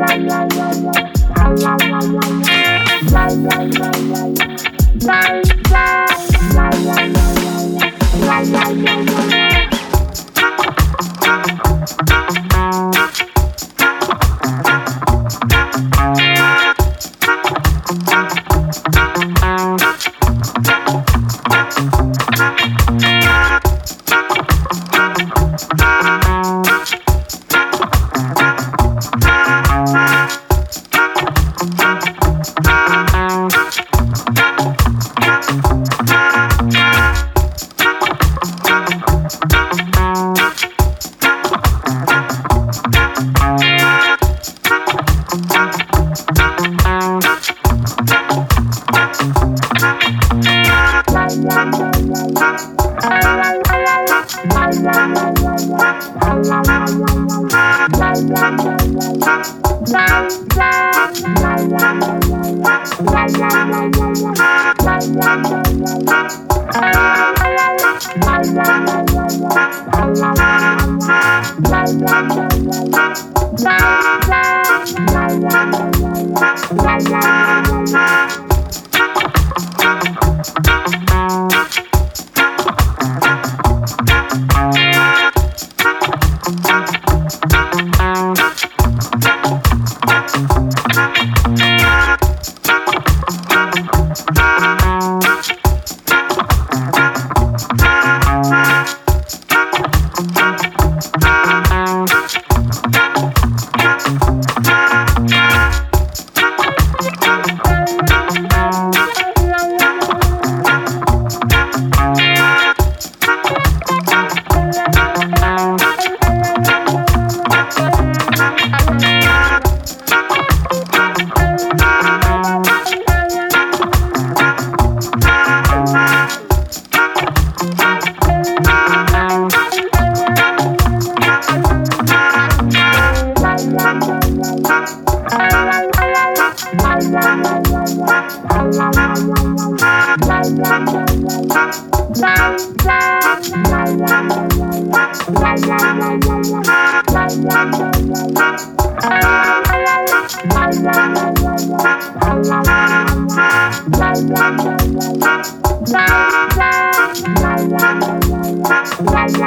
la la Música Bye. Bye.